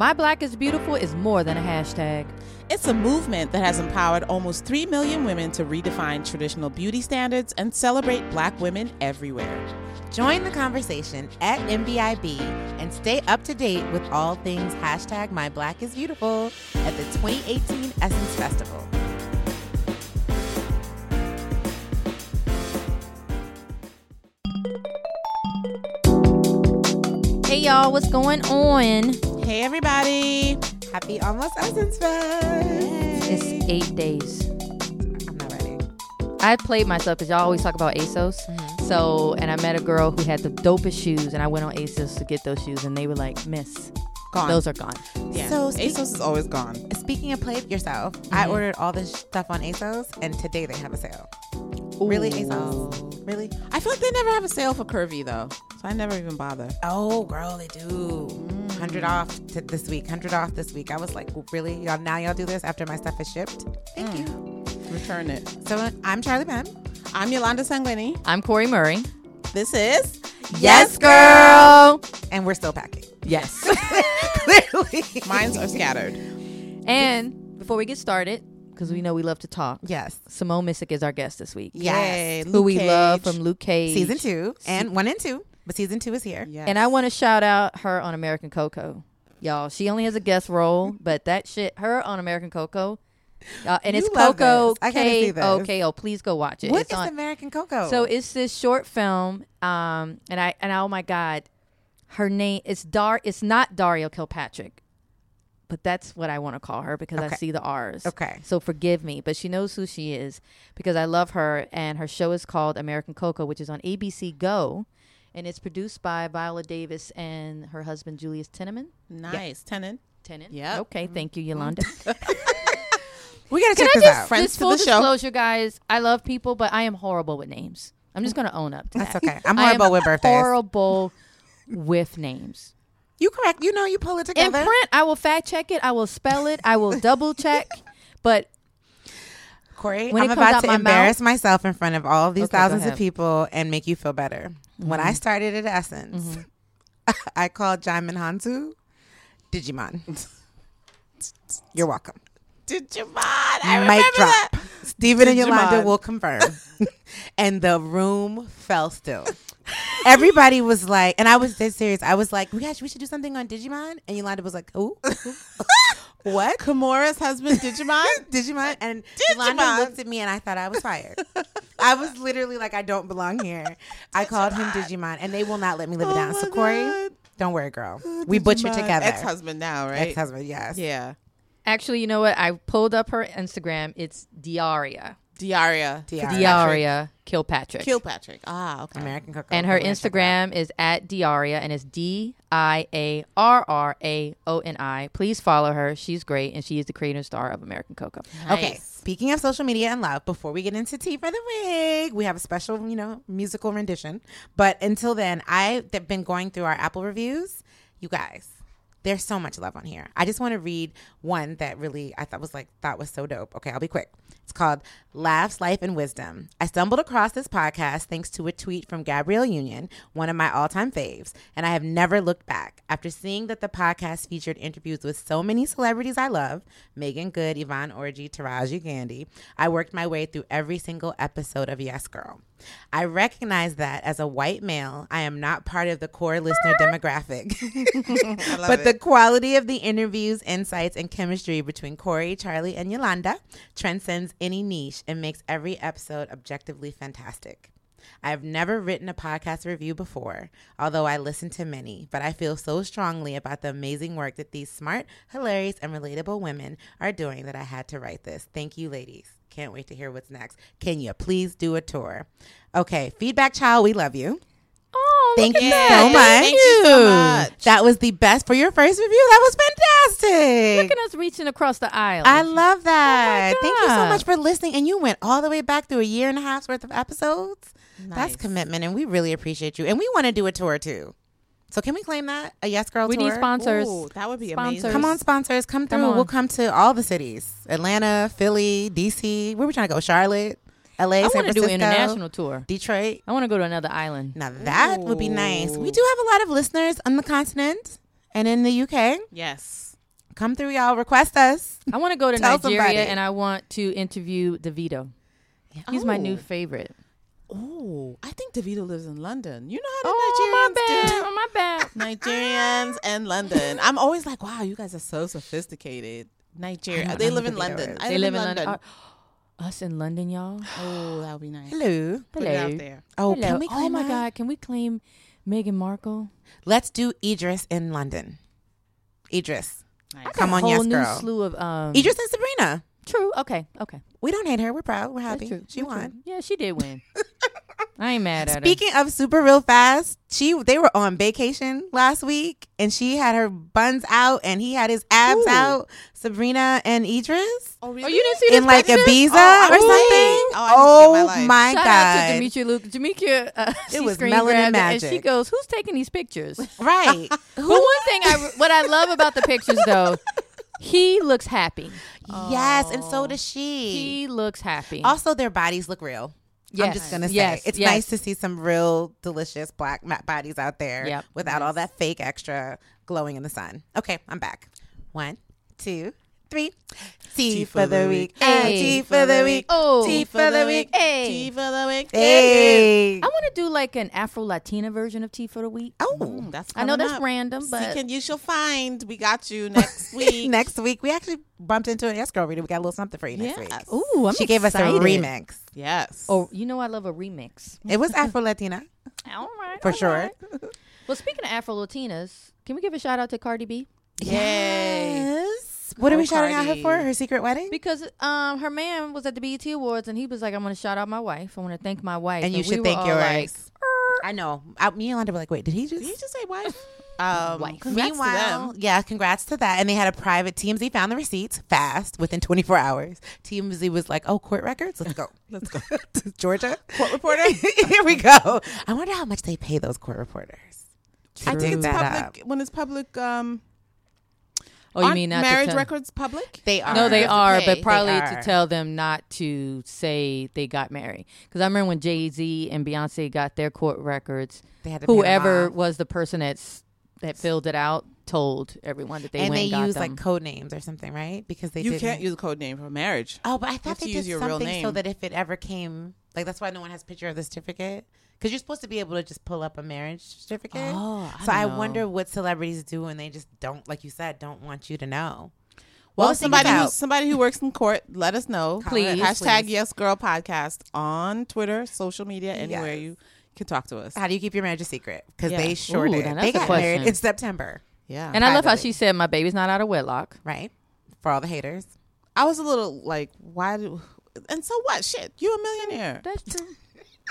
My Black is Beautiful is more than a hashtag. It's a movement that has empowered almost 3 million women to redefine traditional beauty standards and celebrate black women everywhere. Join the conversation at MBIB and stay up to date with all things hashtag My Black is Beautiful at the 2018 Essence Festival. Hey y'all, what's going on? Hey, everybody. Happy Almost Essence Fest! It's eight days. I'm not ready. I played myself because y'all always talk about ASOS. Mm-hmm. So, and I met a girl who had the dopest shoes, and I went on ASOS to get those shoes, and they were like, "Miss, Gone. those are gone." yeah. So speak- ASOS is always gone. Speaking of play it yourself, I Mhm. ordered all this stuff on ASOS and today they have a sale. Really, ASOS? Really? I feel like they never have a sale for curvy though, so I never even bother. Oh, girl, they do. Mm. Hundred off to this week. Hundred off this week. I was like, really? Y'all now y'all do this after my stuff is shipped? Thank mm. you. Return it. So uh, I'm Charli Penn. I'm Yolanda Sangweni. I'm Cori Murray. This is Yes, girl. and we're still packing. Yes. Clearly, Mines are scattered. and before we get started, because we know we love to talk, yes, Simone Missick is our guest this week. yes. Yay, Who Luke we love from Luke Cage. Season two and one and two, but season two is here. Yes. And I want to shout out her on American Koko. Y'all, she only has a guest role, but that shit, her on American Koko, uh, and You it's Koko this. I gotta see K. O K O. Please go watch it. What it's is on. American Koko? So it's this short film, um, and I and oh my god, her name is Dar. It's not Dario Kilpatrick, but that's what I want to call her because I see the R's. okay. So forgive me, but she knows who she is because I love her, and her show is called American Koko, which is on ABC Go, and it's produced by Viola Davis and her husband Julius Tinneman. nice tenant. Tennon. Yeah. Okay, thank you, Yolanda. We gotta Can check I this just, out. Friends just to full the show. disclosure, guys? I love people, but I am horrible with names. I'm just mm. gonna own up to that. That's that. okay. I'm I am horrible with birthdays. Horrible with names. You correct. You know you pull it together. In together. print, I will fact check it. I will spell it. I will double check. But Cori, When I'm comes about out to my embarrass myself in front of all of these Okay, go thousands of ahead. people and make you feel better. When I mm-hmm. started at Essence, mm-hmm. I called Djimon Hounsou Digimon. You're welcome. Digimon. I remember Mic drop. that. Stephen and Yolanda Digimon. will confirm. and the room fell still. Everybody was like, and I was dead serious. I was like, we got, we should do something on Digimon. And Yolanda was like, who? what? Kimora's husband Digimon. Digimon and Digimon. Yolanda looked at me and I thought I was fired. I was literally like, I don't belong here. I called him Digimon and they will not let me live it Oh down. So Cori, God. don't worry, girl. We butchered together. Ex-husband now, right? Ex-husband, yes. Yeah. Actually, you know what? I pulled up her Instagram. It's Diarra. Diarra. Diarra. Diarra Kilpatrick. Kilpatrick. Ah, okay. American Koko. and her We're gonna check it out. Instagram is at Diarra, and it's D I A R R A O N I. Please follow her. She's great, and she is the creator and star of American Koko. Okay, speaking of social media and love, before we get into tea for the week, we have a special, you know, musical rendition. But until then, I've been going through our Apple reviews. You guys, there's so much love on here. I just want to read one that really I thought was like thought was so dope. Okay, I'll be quick. It's called Laughs, Life, and Wisdom. I stumbled across this podcast thanks to a tweet from Gabrielle Union, one of my all time faves, and I have never looked back. After seeing that the podcast featured interviews with so many celebrities I love Meagan Good, Yvonne Orji, Taraji Gandhi I worked my way through every single episode of Yes Girl. I recognize that as a white male, I am not part of the core listener demographic. But it. the quality of the interviews, insights, and chemistry between Cori, Charli, and Yolanda transcends any niche and makes every episode objectively fantastic. I have never written a podcast review before, although I listen to many, but I feel so strongly about the amazing work that these smart, hilarious, and relatable women are doing that I had to write this. Thank you, ladies. Can't wait to hear what's next. Can you please do a tour? Okay, feedback child, we love you. Oh, Thank you so much. Thank you so much. That was the best for your first review. That was fantastic. Look at us reaching across the aisle. I love that. Oh Thank you so much for listening. And you went all the way back through a year and a half's worth of episodes. That's commitment, and we really appreciate you. And we want to do a tour too. So can we claim that a Yes Girl tour? we tour? need sponsors. Ooh, that would be Sponsors. amazing. Come on, sponsors, come through. Come. We'll come to all the cities: Atlanta, Philly, DC. Where we trying to go? Charlotte, LA, I want to do an international tour. Detroit. I want to go to another island. Now that would be nice. We do have a lot of listeners on the continent. and in the UK. Yes. Come through, y'all. Request us. I want to go to Tell Nigeria somebody. and I want to interview Davido. He's my new Oh. favorite. Oh, I think Davido lives in London. You know how the Oh, my Nigerians bad. do. Oh, my bad. Nigerians and London. I'm always like, wow, you guys are so sophisticated. Nigeria. They live in London. they live, live in London. Uh, us in London, y'all. oh, that would be nice. Hello. Put it out there. Oh, Hello. can we oh my that? God, can we claim Meghan Markle? Let's do Idris in London. Idris. Nice. Come on, yes, new girl. slew of um. Idris and Sabrina. True. Okay. Okay. We don't hate her. We're proud. We're happy. true. She That's won. true. Yeah, she did win. I ain't mad at her. Speaking of super real fast, she they were on vacation last week and she had her buns out and he had his abs Ooh. out. Sabrina and Idris Oh, really? Oh, you didn't see this in like picture? Ibiza Oh, I or was something. waiting. Oh, I didn't see it in my life. my Shout out to god! Demetria Luke. Demetria, uh, she was screen melanin grabbed it and she magic. goes, "Who's taking these pictures?" but right? one thing I what I love about the pictures though, he looks happy. yes, and so does she. He looks happy. Also, their bodies look real. I'm Yes. just gonna say Yes. it's Yes. nice to see some real delicious black ma- bodies out there Yep. without all that fake extra glowing in the sun. Okay, I'm back. One, two, three. Tea for the week. Ah, Hey. Tea for the week. Oh. Tea for the week. Hey. Tea for the week. Hey. I want to do like an Afro Latina version of Tea for the Week. Oh, Mm, that's I know that's up. random, but Seek and you shall find. We got you next week. next week we actually bumped into an escrow reader. We got a little something for you next Yes. week. ooh, I'm she gave us a remix. Yes. Oh, you know I love a remix. It was Afro Latina All right, for all sure. right. Well, speaking of Afro Latinas, can we give a shout out to Cardi B? Yay. Yes. What are we shouting out her for? Her secret wedding? Because um, her man was at the BET Awards and he was like, "I'm going to shout out my wife. I want to thank my wife." And you we should were thank all yours. Like, I know. I, me and Yolanda were like, wait, did he just? Did you just say wife? Um, Wife. Them. yeah, congrats to that. And they had a private TMZ found the receipts fast within 24 hours. TMZ was like, "Oh, court records, let's go, let's go Georgia Court reporter? Here we go. I wonder how much they pay those court reporters. I think it's public when it's public. Um, oh, you aren't mean not to marriage tell- records public? They are. No, they are, pay. but probably are. to tell them not to say they got married. Because I remember when Jay Z and Beyonce got their court records, They had to whoever was the person that's that filled it out told everyone that they and went they and use them. like code names or something, right? Because they you didn't- can't use a code name for marriage. Oh, but I thought to they use did your real something so that if it ever came, like that's why no one has a picture of the certificate. Because you're supposed to be able to just pull up a marriage certificate. Oh, I so I don't know. wonder what celebrities do when they just don't, like you said, don't want you to know. Well, let's somebody who somebody who works in court, let us know. Please. Hashtag Please. Yes Girl Podcast on Twitter, social media, anywhere Yes. you can talk to us. How do you keep your marriage a secret? Because Yeah. they sure Ooh, did. They that's a got married in September, Yeah. and I love how she said, "My baby's not out of wedlock." right? For all the haters. I was a little like, why do? And so what? Shit, you a millionaire. That's true.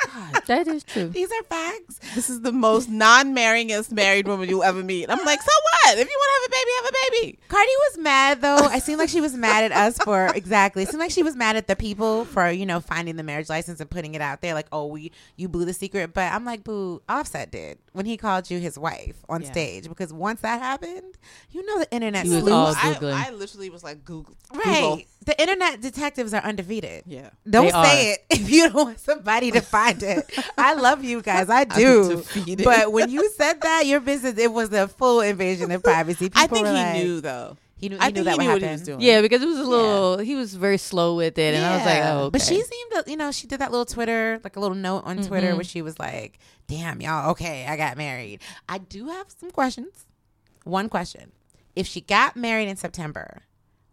that is true. These are facts. This is the most non-marryingest married woman you'll ever meet. I'm like, so what? If you want to have a baby, have a baby. Cardi was mad though. I seemed like she was mad at us for exactly. It seemed like she was mad at the people for you know finding the marriage license and putting it out there. Like, oh, we you blew the secret. But I'm like, boo. Offset did when he called you his wife on Yeah. stage because once that happened, you know the internet He was all I, Googling. I literally was like, Google. right. Google. The internet detectives are undefeated. Yeah. Don't They say are. it if you don't want somebody to find it. I love you guys. I do. defeated. But when you said that, your business, it was a full invasion of privacy. I People think he like- knew though. He knew, he I knew think that he knew what he happen. was doing. Yeah, because it was a little. He was very slow with it, and I was like, "Oh, okay. But she seemed to, you know, she did that little Twitter, like a little note on Twitter Mhm. where she was like, damn, y'all, okay, I got married. I do have some questions. One question. If she got married in September,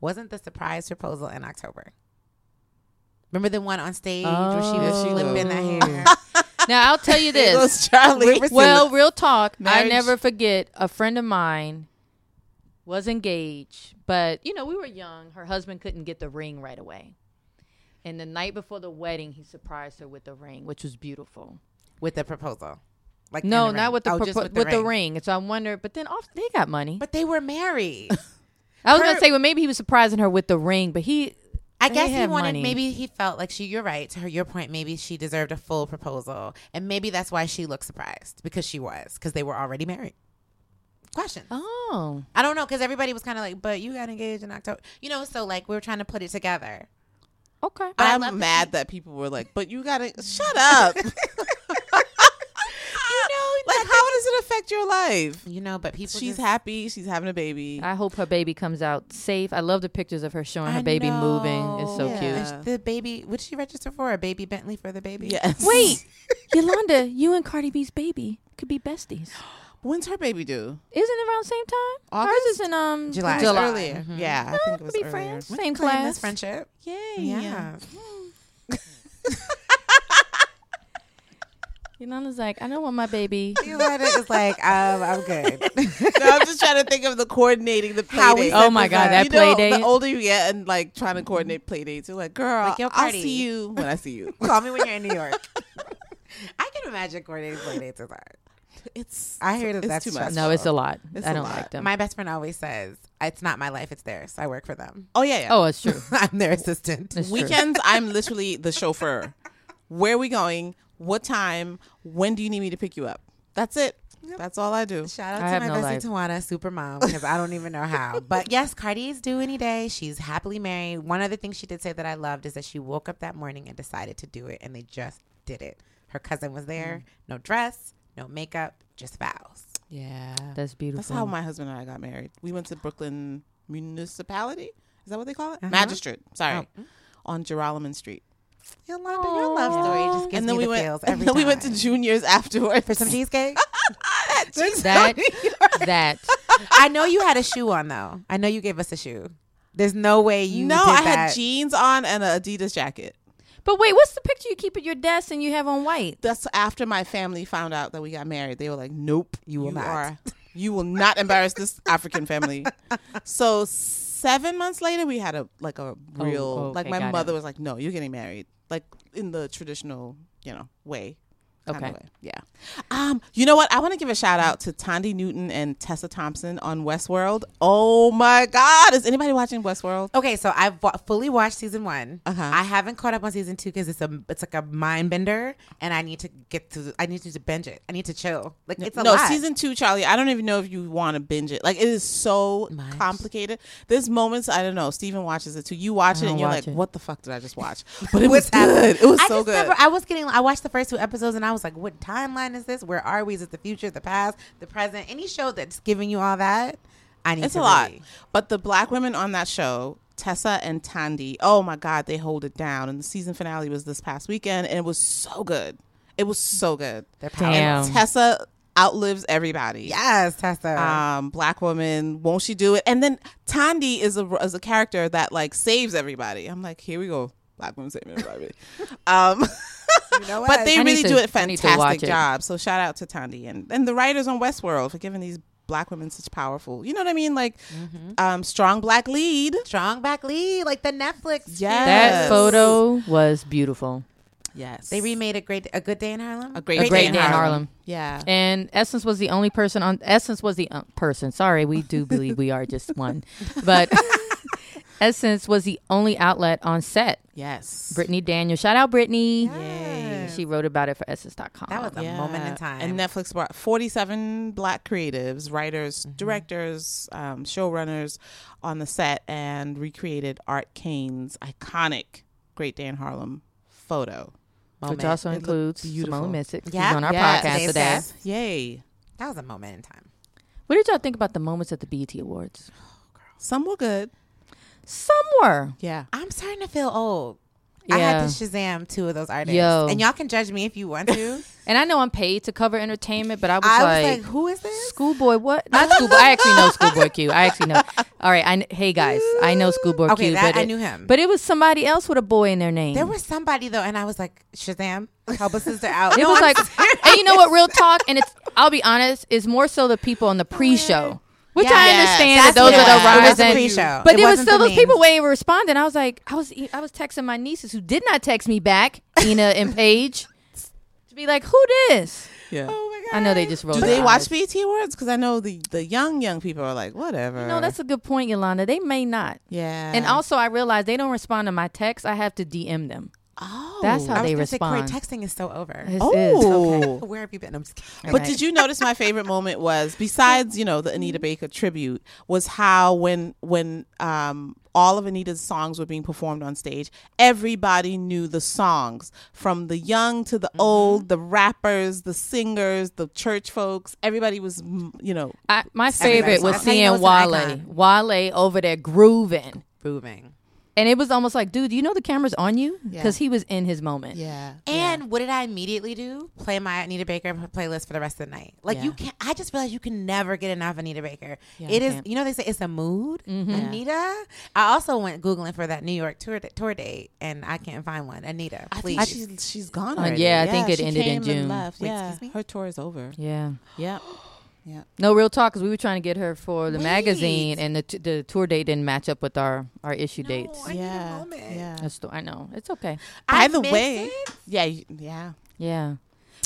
wasn't the surprise proposal in October? Remember the one on stage where she was Oh. flipping that hair? now I'll tell you There this. goes Charli. With Well, real talk. I never forget a friend of mine was engaged, but you know, we were young. Her husband couldn't get the ring right away. And the night before the wedding, he surprised her with the ring, which was beautiful. with the proposal. Like No, not ring. with the, Oh, propo- just with, the, ring. So I wonder, but then off they got money. But they were married. I was her- gonna say, well, maybe he was surprising her with the ring, but he I guess he wanted. money. Maybe he felt like she. You're right. To her, your point. Maybe she deserved a full proposal, and maybe that's why she looked surprised because she was because they were already married. Question. oh I don't know because everybody was kind of like, but you got engaged in October. You know, so like we were trying to put it together. okay. But I I'm love that mad that people were like, but you gotta shut up. you know, like how does it affect your life. You know, but people. She's just, happy. She's having a baby. I hope her baby comes out safe. I love the pictures of her showing her I baby moving. It's so know. cute. The baby. What did she register for? A baby Bentley for the baby. yes. Wait, Yolanda, you and Cardi B's baby could be besties. When's her baby due? Isn't it around the same time? Hers August? is in um July. It's July. earlier. Mhm. Yeah, I think it was Could be earlier. friends. We Same can claim class. This friendship. Yay. Yeah. Yolanda's like, I don't want my baby. You Yolanda is like, um, I'm good. no, I'm just trying to think of the coordinating the play How we dates. Oh my God, up. that you know, date. the older you get and like trying to coordinate play dates, you're like, girl, Like, yo, I'll see you when I see you. Call me when you're in New York. I can imagine coordinating play dates is hard. It's I hear that it's that's too much. stressful. No, it's a lot. It's I a don't lot. like them. My best friend always says, "It's not my life; it's theirs. I work for them. Oh yeah, yeah. oh, it's true. I'm their assistant." It's. Weekends, I'm literally the chauffeur. Where are we going? What time? When do you need me to pick you up? That's it. That's all I do. Shout out I to my no bestie life. Tawana, super mom, because I don't even know how. But yes, Cardi is due any day. She's happily married. One other thing she did say that I loved is that she woke up that morning and decided to do it, and they just did it. Her cousin was there, mm. no dress, no makeup, just vows. Yeah. That's beautiful. That's how my husband and I got married. We went to Brooklyn Municipality. Is that what they call it? Uh-huh. Magistrate. Sorry. Oh. On Joralemon Street. Yolanda, your love story just gives and then me we the went. feels And every then we went to Junior's afterwards for some cheesecake. that that I know you had a shoe on though. I know you gave us a shoe. There's no way you no, did I that. had jeans on and an Adidas jacket. But wait, what's the picture you keep at your desk and you have on white? That's after my family found out that we got married. They were like, "Nope, You will not." Are, you will not embarrass this African family." So seven months later, we had a like a real oh, like my mother it. was like, "No, you're getting married," like in the traditional, you know, way. Kind Okay. of way. Yeah. Um, you know what? I want to give a shout out to Thandie Newton and Tessa Thompson on Westworld. Oh my God. Is anybody watching Westworld? Okay, so I've wa- fully watched season one. Uh-huh. I haven't caught up on season two because it's a it's like a mind bender, and I need to get to I need to binge it. I need to chill. Like it's a no, lot. season two, Charli. I don't even know if you want to binge it. Like it is so Much. complicated. There's moments I don't know. Steven watches it too. You watch it and you're like, it. "What the fuck did I just watch?" But it was good. It was I so good. never. I was getting. I watched the first two episodes, and I was like, "What timeline is this? Where are we? Is it the future, the past, the present? Any show that's giving you all that, I need. To do. It's to a lot. really- But the black women on that show, Tessa and Thandie, oh my God, they hold it down. And the season finale was this past weekend, and it was so good. It was so good. They're Damn. powerful. Tessa outlives everybody. Yes, Tessa. Um, black woman, won't she do it? And then Thandie is a is a character that like saves everybody. I'm like, here we go, black women saving everybody. um, you know what? but they I really to- do a I need to watch fantastic it. job. So shout out to Thandie and and the writers on Westworld for giving these black women such powerful. You know what I mean? Like, Mm-hmm. um, strong black lead. strong back lead, like the Netflix. Yes. That photo was beautiful. Yes, They remade a great a good day in Harlem. a great, A day, Great in Day in Harlem. Harlem. Yeah. And Essence was the only person on Essence was the uh, person. Sorry, we do believe we are just one. But Essence was the only outlet on set. yes. Brittany Daniel. Shout out Brittany. Yes. She wrote about it for Essence.com. That was a moment in time. And Netflix brought 47 black creatives, writers, Mm-hmm. directors, um, showrunners on the set and recreated Art Kane's iconic Great Day in Harlem photo. moment. which also It looked includes beautiful. Simone Missick. Yeah. She's on our Yes. podcast Today's today. guest. Yay. that was a moment in time. What did y'all think about the moments at the BET Awards? Some were good. Some were. Yeah. I'm starting to feel old. I had Yeah. to Shazam two of those artists. Yo. And y'all can judge me if you want to. And I know I'm paid to cover entertainment, but I was, I was like, like, who is this? Schoolboy, what? Not Schoolboy. I actually know Schoolboy Q. I actually know. All right. I, hey, guys. I know Schoolboy Okay, Q. that but I it- knew him. But it was somebody else with a boy in their name. there was somebody though, and I was like, Shazam, help a sister out. It No, was I'm like, serious. and you know what? Real talk, and it's. I'll be honest. It's more so the people on the pre-show, which I understand that's that those what are the was. It the pre-show. But It there was still those people memes. waiting to respond, and I was like, I was, I was texting my nieces who did not text me back, Ina and Paige, to be like, who this? Yeah. Oh my God. I know they just rolled. Do their they watch eyes. BET Awards? Because I know the, the young, young people are like, whatever. No, that's a good point, Yolanda. They may not. Yeah. And also, I realize they don't respond to my texts. I have to DM them. Oh, That's how I they gonna say, respond. texting is so over. It Oh. is. Okay. Where have you been? I'm just kidding. But did you notice my favorite moment was besides you know the Anita Baker tribute was how when when um all of Anita's songs were being performed on stage, everybody knew the songs from the young to the old, the rappers, the singers, the church folks. Everybody was you know I, my favorite was That's how you know seeing it's an Wale. Wale over there grooving. moving? And it was almost like, dude, you know the camera's on you? Yeah. Because he was in his moment. yeah And what did I immediately do? Play my Anita Baker playlist for the rest of the night. Like Yeah. you can't. I just realized you can never get enough Anita Baker. Yeah, it is. can't. You know they say it's a mood. Mm-hmm. Anita. I also went googling for that New York tour tour date, and I can't find one. Anita, I please. think she's she's gone Uh, already. yeah, I think it ended in came June. Left. Wait, yeah, excuse me? her tour is over. Yeah. Yeah, yeah. No real talk because we were trying to get her for the Wait. magazine, and the t- the tour date didn't match up with our our issue No, dates. I need a yeah, moment. yeah. That's the- I know it's okay. By the way, it. yeah, yeah, Yeah,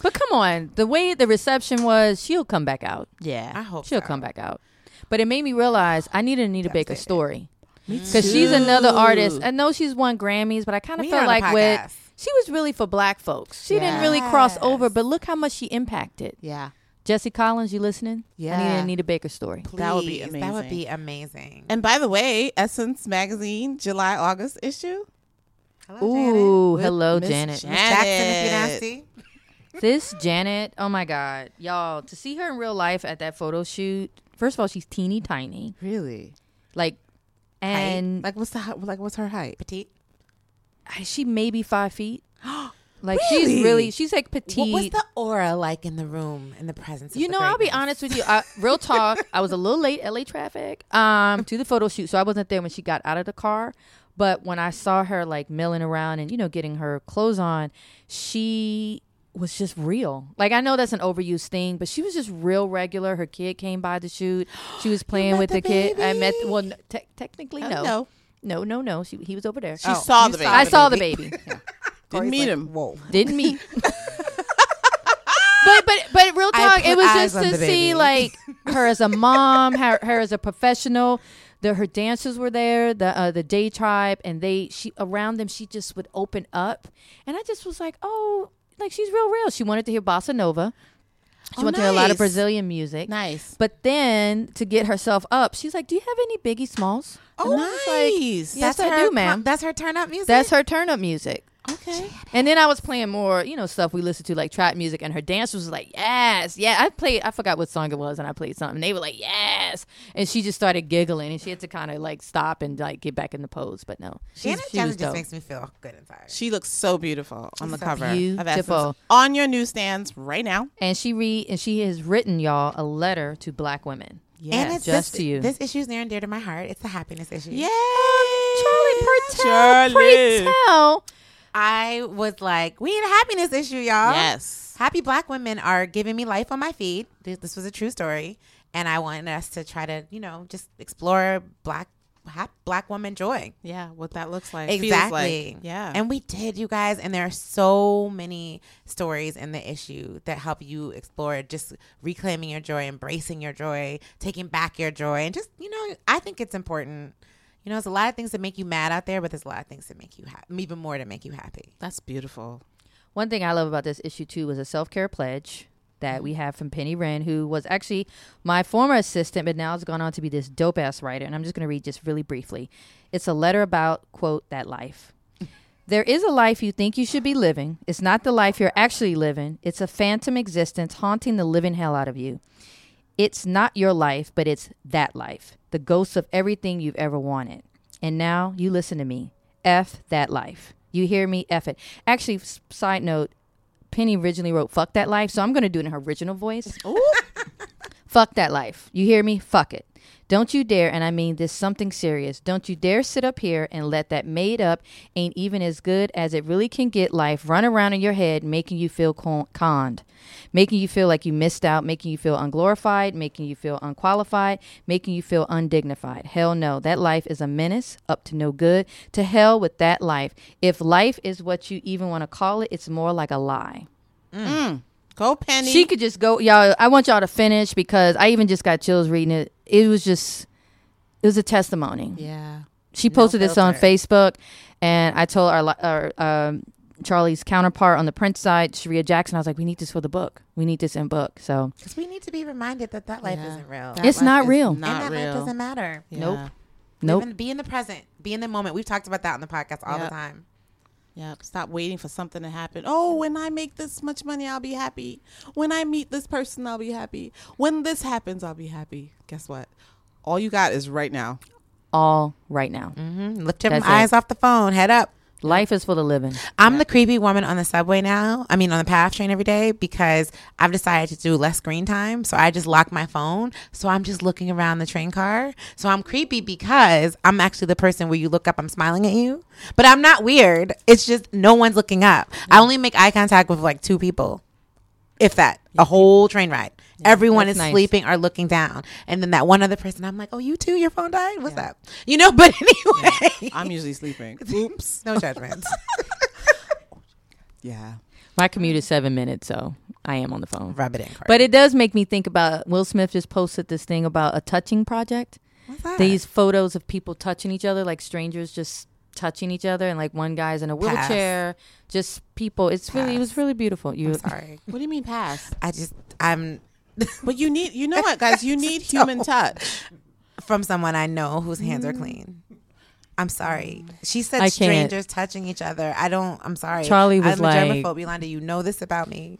but come on, the way the reception was, she'll come back out. yeah. I hope She'll so. come back out. But it made me realize I need an Anita Baker Devastated. story because mm. she's another artist. I know she's won Grammys, but I kind of felt are on a like with she was really for Black folks. She didn't really cross over, but look how much she impacted. Yeah, Jesse Collins, you listening? Yeah. I need Yeah. an Anita Baker story. That would be Please, That would be amazing. And by the way, Essence magazine July August issue. Hello, Ooh, With hello, Miss Janet. Janet. Janet. Jackson, if you're nasty. this Janet, oh my God, y'all, to see her in real life at that photo shoot. First of all, she's teeny tiny, Really? like, and Like what's the like what's her height? Petite. she may be five feet. Like Really? she's really, she's like petite. What petite. was the aura like in the room in the presence? Of you the know, I'll be honest with you. I, real talk, I was a little late LA traffic um to the photo shoot, so I wasn't there when she got out of the car. But when I saw her like milling around and you know getting her clothes on, she was just real. Like I know that's an overused thing, but she was just real regular. Her kid came by the shoot. She was playing with the the, kid. I met baby? well, n- te- technically no. no. no, no, no. She, he was over there. She Oh, saw the saw baby. I saw the baby. baby. Didn't meet like, him. Whoa. Didn't meet. but but but real talk, it was just to see like her as a mom, her, her as a professional. The her dancers were there, the uh, the day tribe, and they she around them she just would open up, and I just was like, oh, like she's real real. She wanted to hear bossa nova. She Oh, wanted to hear a lot of Brazilian music. Nice. But then to get herself up, she's like, "Do you have any Biggie Smalls?" Oh, And I like, nice. Yes, That's I her do, ma'am. That's her turn up music. That's her turn up music. Okay. And then I was playing more, you know, stuff we listened to like trap music, and her dance was like, "Yes, yeah." I played, I forgot what song it was, and I played something. And they were like, "Yes," and she just started giggling, and she had to kind of like stop and like get back in the pose. But no, she's, Janet she Jackson just dope. makes me feel good inside. She looks so beautiful on the so cover beautiful. Essence on your newsstands right now. and she read, and she has written y'all a letter to Black women. and it's just this, to you. This issue is near and dear to my heart. It's a happiness issue. Yay! Charli Pertel, Charli. pray tell. I was like, we need a happiness issue, y'all. Yes. Happy black women are giving me life on my feed. This, was a true story. And I wanted us to try to, you know, just explore black black woman joy. Yeah, what that looks like. feels Exactly. like. Yeah. And we did, you guys. And there are so many stories in the issue that help you explore just reclaiming your joy, embracing your joy, taking back your joy. And just, you know, I think it's important. You know, there's a lot of things that make you mad out there, but there's a lot of things that make you happy, even more to make you happy. That's beautiful. One thing I love about this issue too was a self care pledge that we have from Penny Wrenn, who was actually my former assistant, but now has gone on to be this dope ass writer. And I'm just going to read just really briefly. It's a letter about, quote, that life. There is a life you think you should be living. It's not the life you're actually living, it's a phantom existence haunting the living hell out of you. It's not your life, but it's that life, the ghost of everything you've ever wanted. And now you listen to me. F that life. You hear me? F it. Actually, side note, Penny originally wrote "fuck that life," so I'm going to do it in her original voice. Fuck that life. You hear me? Fuck it. Don't you dare, and I mean this something serious. Don't you dare sit up here and let that made up, ain't even as good as it really can get life run around in your head, making you feel con- conned, making you feel like you missed out, making you feel unglorified, making you feel unqualified, making you feel undignified. Hell no. That life is a menace, up to no good. To hell with that life. If life is what you even want to call it, it's more like a lie. Mm. Mm. Go Penny. She could just go, y'all. I want y'all to finish because I even just got chills reading it. It was just, it was a testimony. yeah. She posted this on. Facebook, and I told our our um, Charli's counterpart on the Prince side, Sharia Jackson. I was like, we need this for the book. We need this in book. So Because we need to be reminded that that life Yeah. isn't real. That It's not is real. and Not that life doesn't matter. Nope. Yeah. nope. Live in- be in the present. Be in the moment. We've talked about that on the podcast all the time. Yep. Stop waiting for something to happen. Oh, when I make this much money, I'll be happy. When I meet this person, I'll be happy. When this happens, I'll be happy. Guess what? All you got is right now. All right now. Mm-hmm. Lift your eyes it. off the phone. Head up. Life is for the living. I'm the creepy woman on the subway now. I mean, on the PATH train every day because I've decided to do less screen time. So I just lock my phone. So I'm just looking around the train car. So I'm creepy because I'm actually the person where you look up, I'm smiling at you. But I'm not weird. It's just no one's looking up. I mm. only make eye contact with like two people, if that, a whole train ride. Everyone is nice. sleeping or looking down. And then that one other person, I'm like, oh, you too? Your phone died? What's up? You know, but anyway, I'm usually sleeping. Oops. no judgments. Yeah. My commute is seven minutes, so I am on the phone. Rub it in. Cardi. But it does make me think about Will Smith just posted this thing about a touching project. What's that? These photos of people touching each other, like strangers just touching each other, and like one guy's in a Pass. wheelchair. Just people. It's really. It was really beautiful. You. I'm sorry. What do you mean pass? I just I'm But you need, you know what, guys? You need human touch. from someone I know whose hands are clean. I'm sorry. She said I can't. strangers touching each other. I don't. I'm sorry. Charli was I'm like- a germaphobe. Yolanda, you know this about me.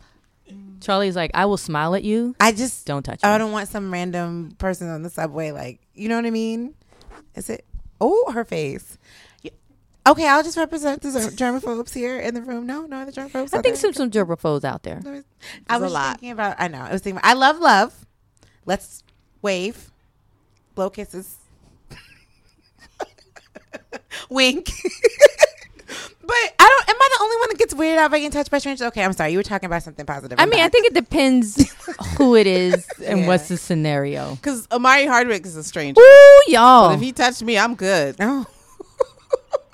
Charli's like, I will smile at you. I just Don't touch I me. don't want some random person on the subway. Like you know what I mean? Is it? Oh, her face. Y- Okay, I'll just represent the germaphobes here in the room. No, no, the germaphobes. I think some some germaphobes out there. There was- I There's a was lot. thinking about. I know. I was thinking. About, I love love. Let's wave, blow kisses, wink. but I don't. Am I the only one that gets weirded out by getting touched by strangers? Okay, I'm sorry. You were talking about something positive. I I'm mean, I think it depends who it is and Yeah. what's the scenario. Because Omari Hardwick is a stranger. Ooh, y'all. if he touched me, I'm good. Oh,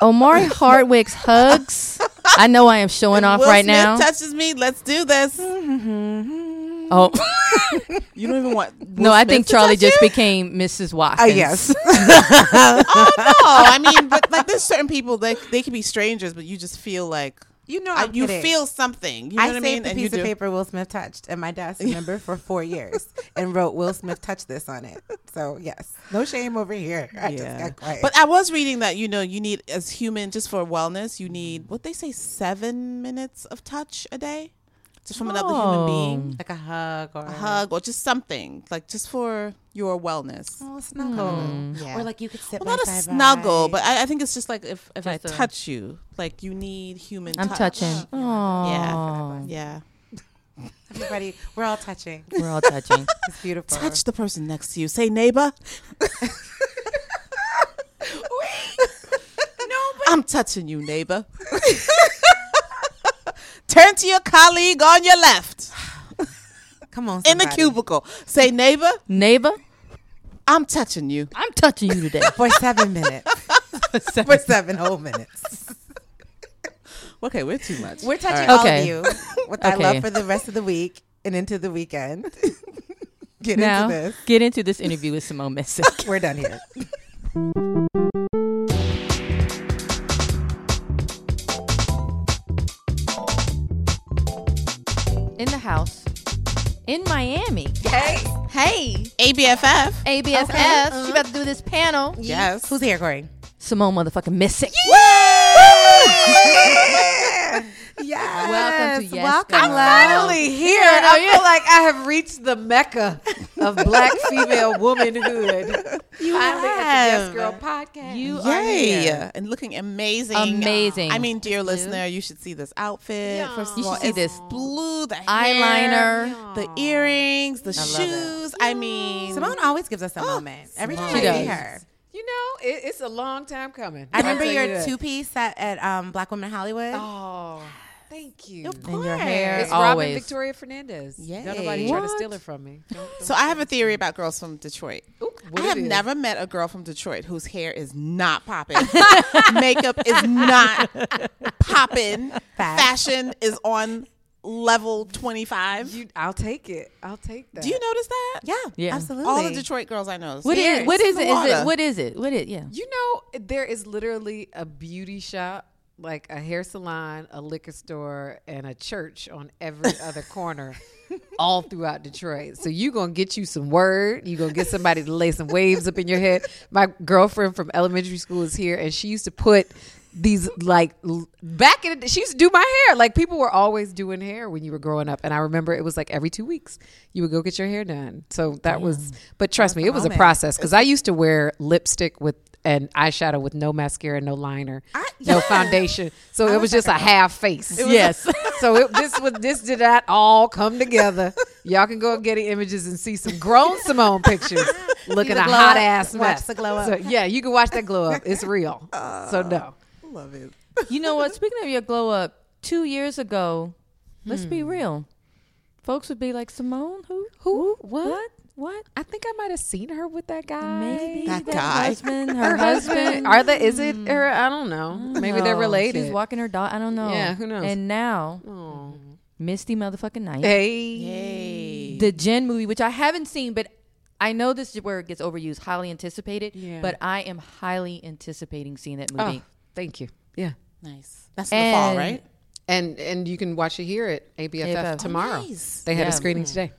Omari Hardwick's hugs. I know I am showing If off Will right Smith now. touches me, let's do this. oh You don't even want. no, Will I Smith think Charli touch just you? became Mrs. uh, Watkins. yes. oh no! I mean, but like, there's certain people that they can be strangers, but you just feel like you know, uh, I'm you kidding. feel something. You know I what I saved mean? the And piece of paper Will Smith touched at my desk, remember, for four years, and wrote Will Smith touched this on it. So yes, no shame over here. I just Yeah. got quiet. But I was reading that you know you need as human just for wellness you need what they say seven minutes of touch a day, just from another human Oh. being, like a hug or a hug or just something like just for your wellness. Oh, snuggle. Hmm. Yeah. Or like you could sit Well, by not a side snuggle, by. but I, I think it's just like if if I Just a- touch you, like you need human. I'm touch. touching. Oh, Yeah, yeah. Everybody, we're all touching. we're all touching. It's beautiful. Touch the person next to you. Say neighbor. No, but I'm touching you, neighbor. Turn to your colleague on your left come on, in the cubicle. Say neighbor. Neighbor, I'm touching you. I'm touching you today. for seven minutes. for seven whole minutes. Okay, we're too much. We're touching All all right. of you with our Okay. love for the rest of the week and into the weekend. Get now, into this. get into this interview with Simone Missick. We're done here. in the house in Miami. Hey. Hey, ABFF. ABFF. Okay. She about to do this panel. Yes. Who's here, Cori? Simone motherfucking Missick. Yes. Welcome to Yes Welcome, Girl. love. finally here. I feel like I have reached the mecca of black female womanhood. You finally at the Yes. Girl podcast. You are Yay! here. And looking amazing. Um, amazing. I mean, dear listener, you should see this outfit. Yeah. First of You should all, see it's this blue, the hair, eyeliner. the earrings, the love it. shoes. I mean, Simone always gives us a oh, moment. Every time She I does. see her. You know, it, it's a long time coming. I remember I'll you your two piece at, at um, Black Women Hollywood. Oh, thank you. And your hair It's Robin always. Victoria Fernandez. Yay. Don't nobody try to What? steal it from me. Don't- don't- so I have a theory about girls from Detroit. Ooh, what I it have is. never met a girl from Detroit whose hair is not popping. Makeup is not popping. Facts. Fashion is on level 25. You, I'll take it. I'll take that. Do you notice that? Yeah, Yeah. absolutely. All the Detroit girls I know. What is Fierce. it? What is it? Is it? What is it? What is? Yeah. You know, there is literally a beauty shop like a hair salon, a liquor store, and a church on every other corner, all throughout Detroit. So you gonna get you some word. You gonna get somebody to lay some waves up in your head. My girlfriend from elementary school is here, and she used to put these like l- back in the, she used to do my hair. Like people were always doing hair when you were growing up. And i remember it was like every two weeks you would go get your hair done. So that was but trust me it was a process. Because i used to wear lipstick with and eyeshadow with no mascara no liner no foundation. So it was just a half face. Yes. so it, this was this did not all come together. Y'all can go and get the images and see some grown simone pictures. Looking a hot up? ass Watch mess. the glow up. So, yeah you can watch that glow up. It's real. So no Love it. you know what? Speaking of your glow up, two years ago, let's be Hmm. real. Folks would be like, Simone, who? Who? What? What? What? I think I might have seen her with that guy. Maybe That that, guy. husband, her husband. Are they? Is it her? I don't know. Maybe they're No, related. She's walking her dog. I don't know. Yeah, who knows? And now, Oh. Misty motherfucking Knight, Hey. Yay. the Jinn movie, which I haven't seen, but I know this is where it gets overused. Highly anticipated. Yeah. But I am highly anticipating seeing that movie. Oh, thank you. Yeah. nice. That's in the fall, And- right? And and you can watch it here at ABFF ABFF. Oh, tomorrow. Nice. They had Yeah. a screening today.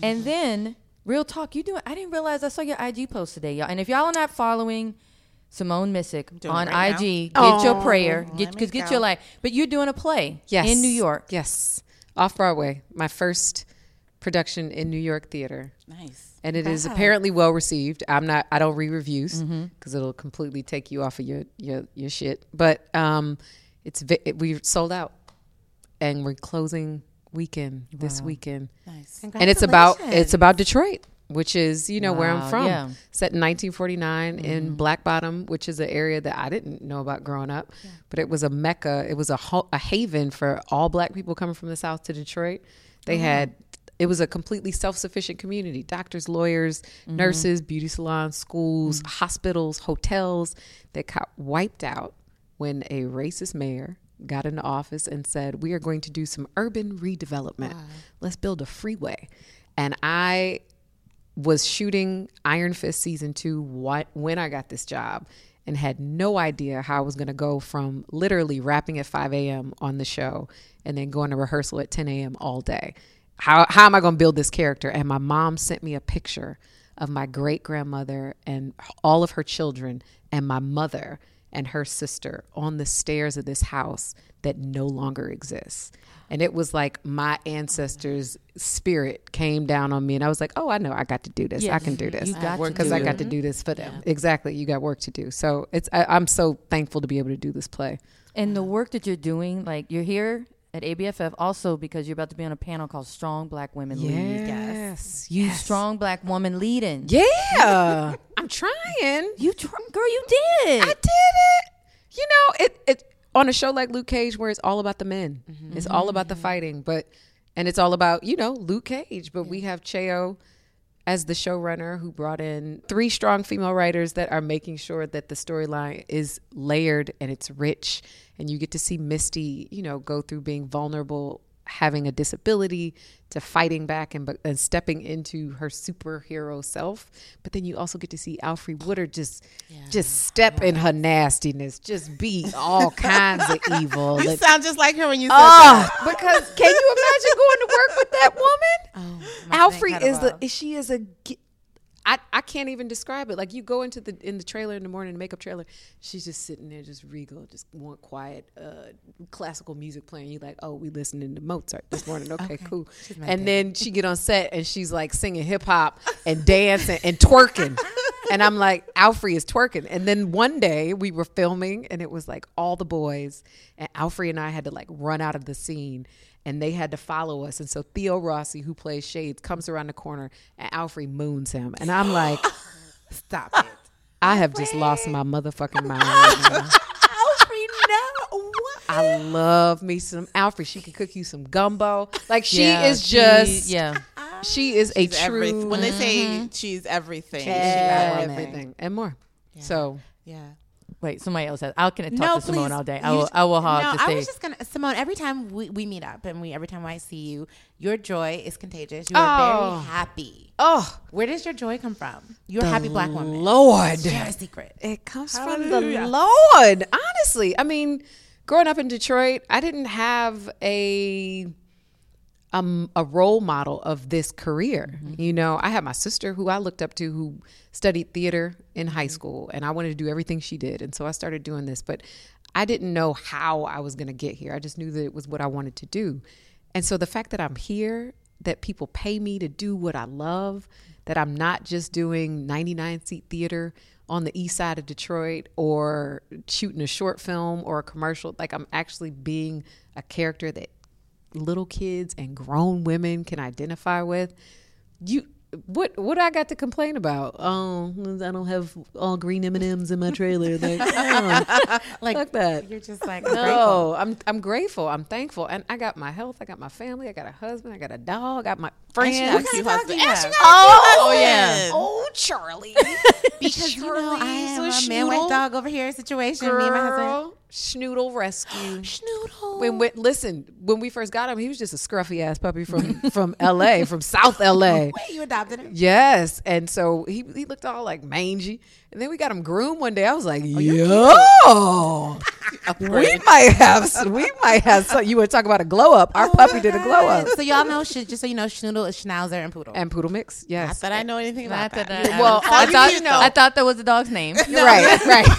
And then, real talk, you doing? I didn't realize I saw your IG post today, y'all. And if y'all are not following Simone Missick on right IG, now. get your Oh, prayer, get cause get go. your life. But you're doing a play, Yes. in New York. Yes. Off Broadway. My first production in New York theater. Nice. And it is Wow. apparently well received. I'm not. I don't read reviews Mm-hmm. because it'll completely take you off of your your your shit. But um, it's it, we sold out, and we're closing weekend this weekend, Nice. and it's about it's about Detroit, which is you know where I'm from. yeah. Set in 1949 in Black Bottom, which is an area that I didn't know about growing up, but it was a mecca. It was a ho- a haven for all Black people coming from the South to Detroit. They had it was a completely self-sufficient community doctors lawyers mm-hmm. nurses beauty salons schools mm-hmm. hospitals hotels that got wiped out when a racist mayor got into office and said we are going to do some urban redevelopment let's build a freeway and i was shooting Iron Fist season two wh- when I got this job and had no idea how I was going to go from literally rapping at 5 a.m. on the show and then going to rehearsal at 10 a.m. all day. How, how am I going to build this character? And my mom sent me a picture of my great grandmother and all of her children and my mother and her sister on the stairs of this house that no longer exists. And it was like my ancestors' spirit came down on me, and I was like, "Oh, I know, I got to do this. I can do this You got to because I got to do this for them. Exactly, you got work to do. So it's I, I'm so thankful to be able to do this play. And the work that you're doing, like you're here at ABFF also because you're about to be on a panel called Strong Black Women Lead. Yes, You strong black woman leading. yeah. I'm trying. You tr- girl, you did. I did it. You know, it it on a show like Luke Cage where it's all about the men. Mm-hmm. It's all about the mm-hmm. fighting, but and it's all about, you know, Luke Cage, but we have Cheo as the showrunner who brought in three strong female writers that are making sure that the storyline is layered and it's rich and you get to see Misty, you know, go through being vulnerable having a disability to fighting back and, and stepping into her superhero self but then you also get to see Alfre Woodard just just step in her nastiness just be all kinds of evil You And- sound just like her when you said Oh, that. because can you imagine going to work with that woman? Oh, Alfre is the she is a I, I can't even describe it. Like you go into the in the trailer in the morning, the makeup trailer, she's just sitting there, just regal, just want quiet, uh, classical music playing. You're like, oh, we listening to Mozart this morning. Okay, cool. And then she get on set and she's like singing hip hop and dancing and twerking. And I'm like, Alfre is twerking. And then one day we were filming and it was like all the boys and Alfre and I had to like run out of the scene and they had to follow us. And so Theo Rossi, who plays Shades, comes around the corner and Alfre moons him. And I'm like, Stop it. I have just lost my motherfucking mind right now. No. What? I love me some Alfre. She can cook you some gumbo. Like she Yeah, is she- just yeah. She is a She's everyth- true When they say mm-hmm. she's everything, everything and more. So Yeah. Wait, somebody else has. I can talk no, to Simone please. all day. I will. just- I will have no, to I say. was just gonna Simone. Every time we, we meet up and we every time I see you, your joy is contagious. You are Oh. very happy. oh Where does your joy come from? You're a happy black woman. Lord. Share a secret. It comes from the Lord. Honestly, I mean, growing up in Detroit, I didn't have a um, a role model of this career. You know, I had my sister who I looked up to who studied theater in high school, and I wanted to do everything she did. And so I started doing this, but I didn't know how I was going to get here. I just knew that it was what I wanted to do. And so the fact that I'm here, that people pay me to do what I love, that I'm not just doing 99 seat theater on the east side of Detroit or shooting a short film or a commercial, like I'm actually being a character that little kids and grown women can identify with. You what what I got to complain about? Oh, I don't have all green M and M's in my trailer. Like, oh, Like fuck that. you're just like grateful. No, I'm I'm grateful. I'm thankful, and I got my health. I got my family. I got a husband. I got a dog. I got my And she got a friends. cute dog husband. do you And she have? got a Oh, oh cute yeah. Oh, Charli, Because you know I Charli's am a a man with schnoodle. dog over here situation. Me and my husband. girl, Schnoodle rescue. Schnoodle. When we, listen, when we first got him, he was just a scruffy ass puppy from from L.A. from South L.A. Wait, you adopted him? Yes, and so he he looked all like mangy, and then we got him groomed one day. I was Oh, like, yo, we might have we might have. Some, you want to talk about a glow up? Our Oh puppy did a glow up. So y'all know, just so you know, Schnoodle is Schnauzer and Poodle. And poodle mix, yes. Not yes. that I know anything about that. that Well, I, thought cute, though. I thought that was the dog's name. Right, right.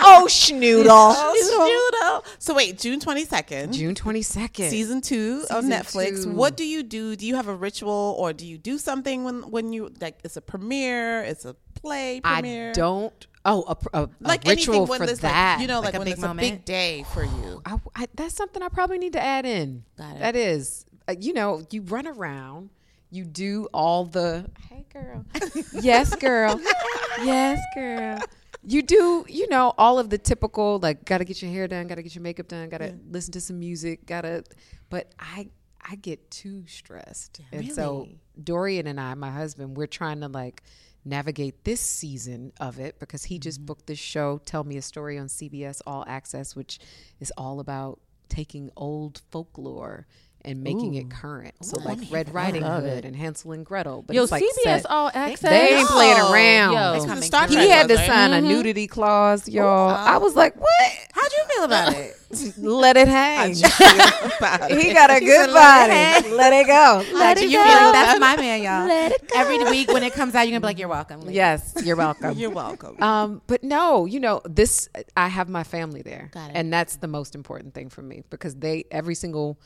oh, Schnoodle. Oh, oh Schnoodle. So wait, June twenty second. June twenty second. Season two of Netflix. two. What do you do? Do you have a ritual, or do you do something when when you like? It's a premiere. It's a play premiere. I don't. Oh, a, a, a like ritual anything when for that. like you know Like like, a when big it's a big day for you. I, I, that's something I probably need to add in. Got it. That is, uh, you know, you run around, you do all the, hey girl, yes girl, yes girl. You do, you know, all of the typical like, gotta get your hair done, gotta get your makeup done, gotta listen to some music, gotta. But I, I get too stressed, and so Dorian and I, my husband, we're trying to like navigate this season of it because he just mm-hmm. booked this show, Tell Me a Story on CBS All Access, which is all about taking old folklore and making it current. So like Red Riding Hood it. and Hansel and Gretel. But Yo, it's like CBS set- All Access. They ain't playing around. Yo. That's coming what Star through. Trek he had to was, right? sign a nudity clause, y'all. I was like, what? How'd you feel about it? Let it hang. He it. got a She good said, "Let it body. Let it go. How'd it you go. feel? That's my man, y'all. Let it go. Every week when it comes out, you're gonna be like, "You're welcome." Lee." Yes, you're welcome. You're welcome. Um, but no, you know, this I have my family there. Got it. And that's the most important thing for me because they every single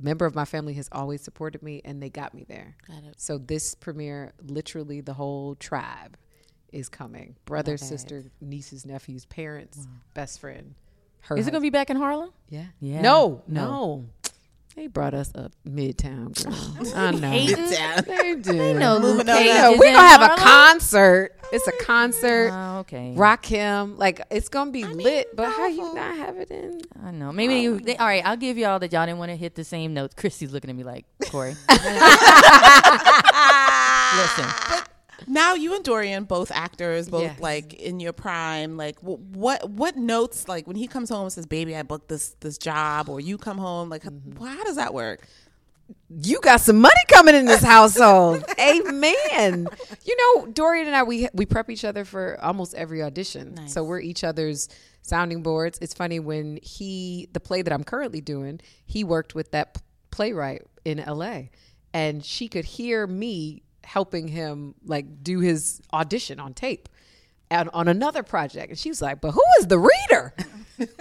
member of my family has always supported me and they got me there. Got it. So this premiere, literally the whole tribe is coming. Brother, sister, nieces, nephews, parents, best friend. Her Is it gonna be back in Harlem? Yeah. Yeah. No, No. no. They brought us up midtown, girl. I know. hating? They do. No, Moving Luke on Cage up. We in gonna have a concert. It's a oh, concert. Oh, okay. Rock him. Like it's gonna be lit, but how you not have it in? I know. Maybe you, they, all right. I'll give y'all that y'all didn't want to hit the same notes. Christy's looking at me like Cori. Listen, now you and Dorian, both actors, both Yes. like in your prime. Like what what notes like when he comes home and says, "Baby, I booked this this job," or you come home like, Mm-hmm. how does that work? You got some money coming in this household. Amen. You know, Dorian and I we we prep each other for almost every audition. So we're each other's sounding boards. It's funny when he the play that I'm currently doing, he worked with that playwright in LA and she could hear me helping him like do his audition on tape and on another project. And she was like but who is the reader?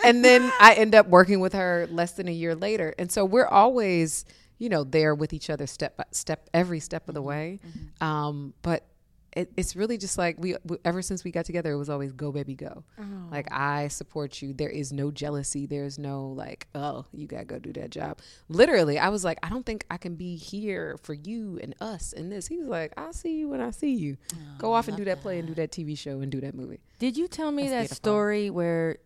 And then i end up working with her less than a year later. And so we're always you know there with each other step by step every step of the way. Um, but it, it's really just like we, we ever since we got together it was always go baby go. Oh. Like i support you. There is no jealousy. There's no like oh you gotta go do that job. Literally i was like i don't think i can be here for you and us and this. He was like i'll see you when i see you. Go oh, off and do that play and do that. tv show and do that movie. Did you tell me That's that beautiful. story where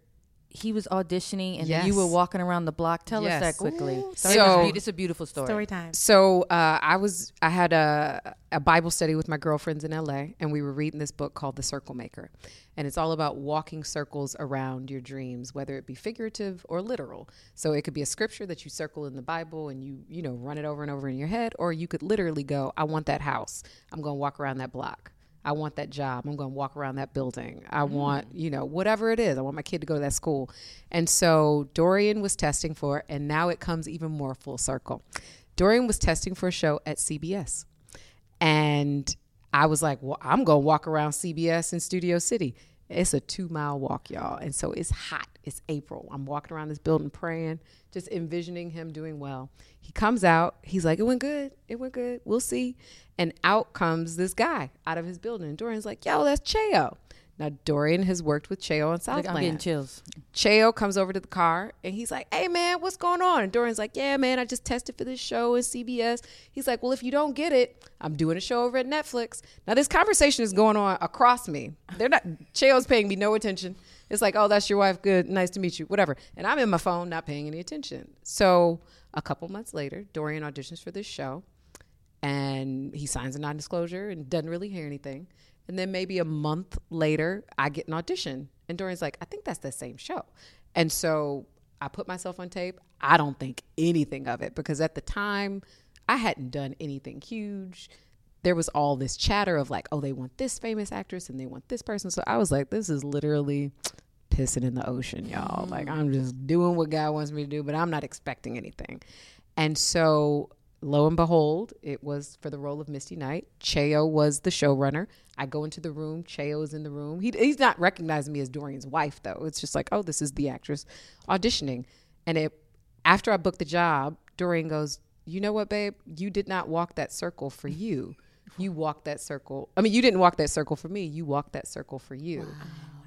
he was auditioning and then you were walking around the block? Tell Yes. us that quickly. Ooh, It so- was it's a beautiful story. Story time. So uh, I was I had a a Bible study with my girlfriends in LA, and we were reading this book called The Circle Maker, and it's all about walking circles around your dreams, whether it be figurative or literal. So it could be a scripture that you circle in the Bible and you you know run it over and over in your head, or you could literally go, I want that house. I'm going to walk around that block. I want that job. I'm going to walk around that building. I mm. want, you know, whatever it is. I want my kid to go to that school. And so Dorian was testing for, it, and now it comes even more full circle. Dorian was testing for a show at CBS. And I was like, well, I'm going to walk around CBS in Studio City. It's a two mile walk, y'all. And so it's hot. It's April. I'm walking around this building praying, just envisioning him doing well. He comes out. He's like, it went good. It went good. We'll see. And out comes this guy out of his building. And Dorian's like, yo, that's Cheo. Now, Dorian has worked with Cheo on Like, I'm getting chills. Cheo comes over to the car and he's like, Hey man, what's going on? And Dorian's like, Yeah, man, I just tested for this show at CBS. He's like, Well, if you don't get it, I'm doing a show over at Netflix. Now this conversation is going on across me. They're not Cheo's paying me no attention. It's like, oh, that's your wife. Good, nice to meet you. Whatever. And I'm in my phone, not paying any attention. So a couple months later, Dorian auditions for this show and he signs a non-disclosure and doesn't really hear anything. And then maybe a month later, I get an audition, and Dorian's like, "I think that's the same show." And so I put myself on tape. I don't think anything of it because at the time, I hadn't done anything huge. There was all this chatter of like, "Oh, they want this famous actress and they want this person." So I was like, "This is literally." pissing in the ocean, y'all. Like mm. I'm just doing what God wants me to do, but I'm not expecting anything. And so lo and behold, it was for the role of Misty Knight. Cheo was the showrunner. I go into the room. Cheo is in the room. He, he's not recognizing me as Dorian's wife, though. It's just like, oh, this is the actress auditioning. And it after I booked the job, Dorian goes, you know what, babe? You did not walk that circle for you. You walked that circle. I mean, you didn't walk that circle for me. You walked that circle for you.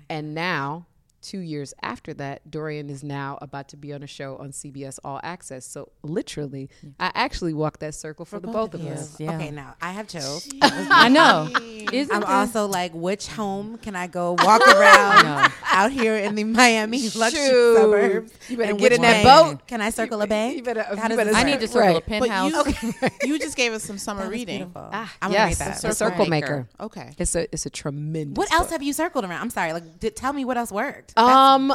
And now, two years after that, Dorian is now about to be on a show on CBS All Access. So literally, I actually walked that circle for, the both of us. Yeah. Okay, now I have chills. I know. Isn't I'm this- also like, which home can I go walk around know. out here in the Miami luxury Shoot. suburbs? You better get in that boat. Can I circle a bank? You better- you better I need to circle Right. a But penthouse. you, you just gave us some summer reading. Ah, I'm gonna read yes, that. the Circle Maker. Okay. It's a it's a tremendous. What else book. have you circled around? I'm sorry. Like, did, tell me what else worked. Um,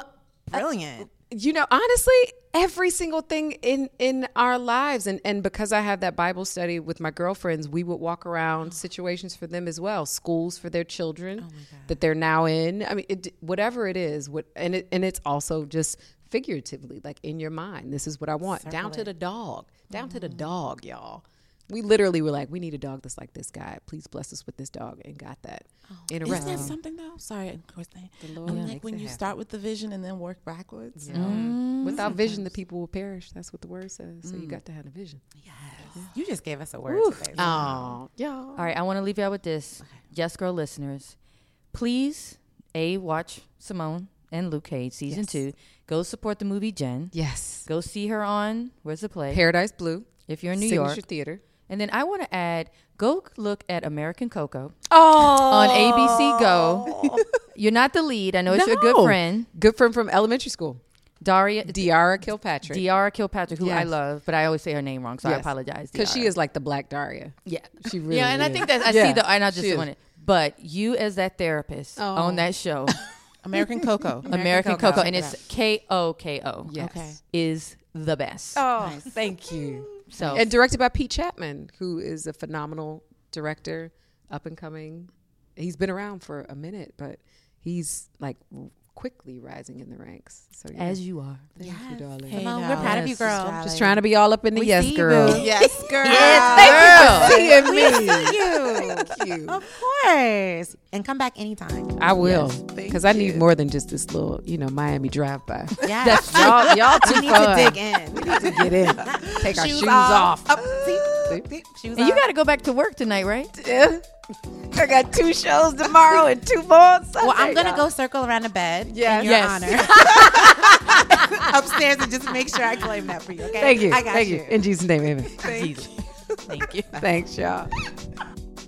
brilliant. you know honestly every single thing in in our lives and and because i have that bible study with my girlfriends we would walk around situations for them as well schools for their children that they're now in. I mean it, whatever it is what and it and it's also just figuratively like in your mind this is what i want down to the dog down to the dog y'all we literally were like we need a dog that's like this guy please bless us with this dog and got that oh. in a Isn't that something though? Sorry, of course. They, Lord I'm like when you happen. start with the vision and then work backwards. Mm. Mm. without vision the people will perish that's what the word says so you mm. got to have a vision Yes. You just gave us a word today. Oh, yeah. All right, I want to leave y'all with this. Yes, girl listeners, please, A, watch Simone and Luke Cage season Yes. two. Go support the movie Jinn. Yes. Go see her on, where's the play? Paradise Blue. if you're in New Signature York. Theater. And then I want to add, go look at American Koko Oh. on ABC Go. You're not the lead. I know it's your good friend, Good friend from elementary school. Daria. Diarra Kilpatrick. Diarra Kilpatrick, who I love, but I always say her name wrong, so I apologize. Because she is like the Black Daria. Yeah. She really yeah, and I think that I Yeah, see the, and I just she is. want it. But you as that therapist Oh. on that show, American Koko. American, Koko. Koko, and it's K O K O, Yes. Okay. is the best. Oh, thank you. So And directed by Pete Chatmon, who is a phenomenal director, up and coming. He's been around for a minute, but he's like quickly rising in the ranks. So yeah. as you are. thank you, darling. Hey, Simone, now. we're proud of you, girl. Just trying to be all up in the We yes, see you, girl. boo. Yes, girl. Thank you for seeing me. you. Thank you. Of course. And come back anytime. I will, Yes, because I need more than just this little, you know, Miami drive by. Yes. y'all, y'all too we need fun. to dig in. We need to Get in, take our shoes off. Up, see? See? Shoes And you got to go back to work tonight, right? Yeah. I got two shows tomorrow and two more. on Sunday, Well, I'm gonna y'all. go circle around the bed Yeah, in your Yes. honor upstairs and just make sure I claim that for you. Okay? Thank you. I got Thank you. you. In Jesus' name, amen. Thank Jesus. Thank you. Thanks, y'all.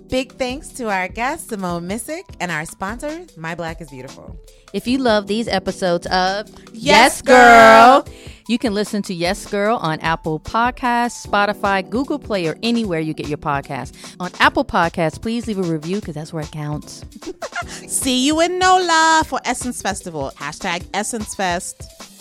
Big thanks to our guest Simone Missick and our sponsor, My Black is Beautiful. If you love these episodes of Yes, Girl, you can listen to Yes Girl on Apple Podcasts, Spotify, Google Play, or anywhere you get your podcasts. On Apple Podcasts, please leave a review because that's where it counts. See you in NOLA for Essence Festival. Hashtag Essence Fest.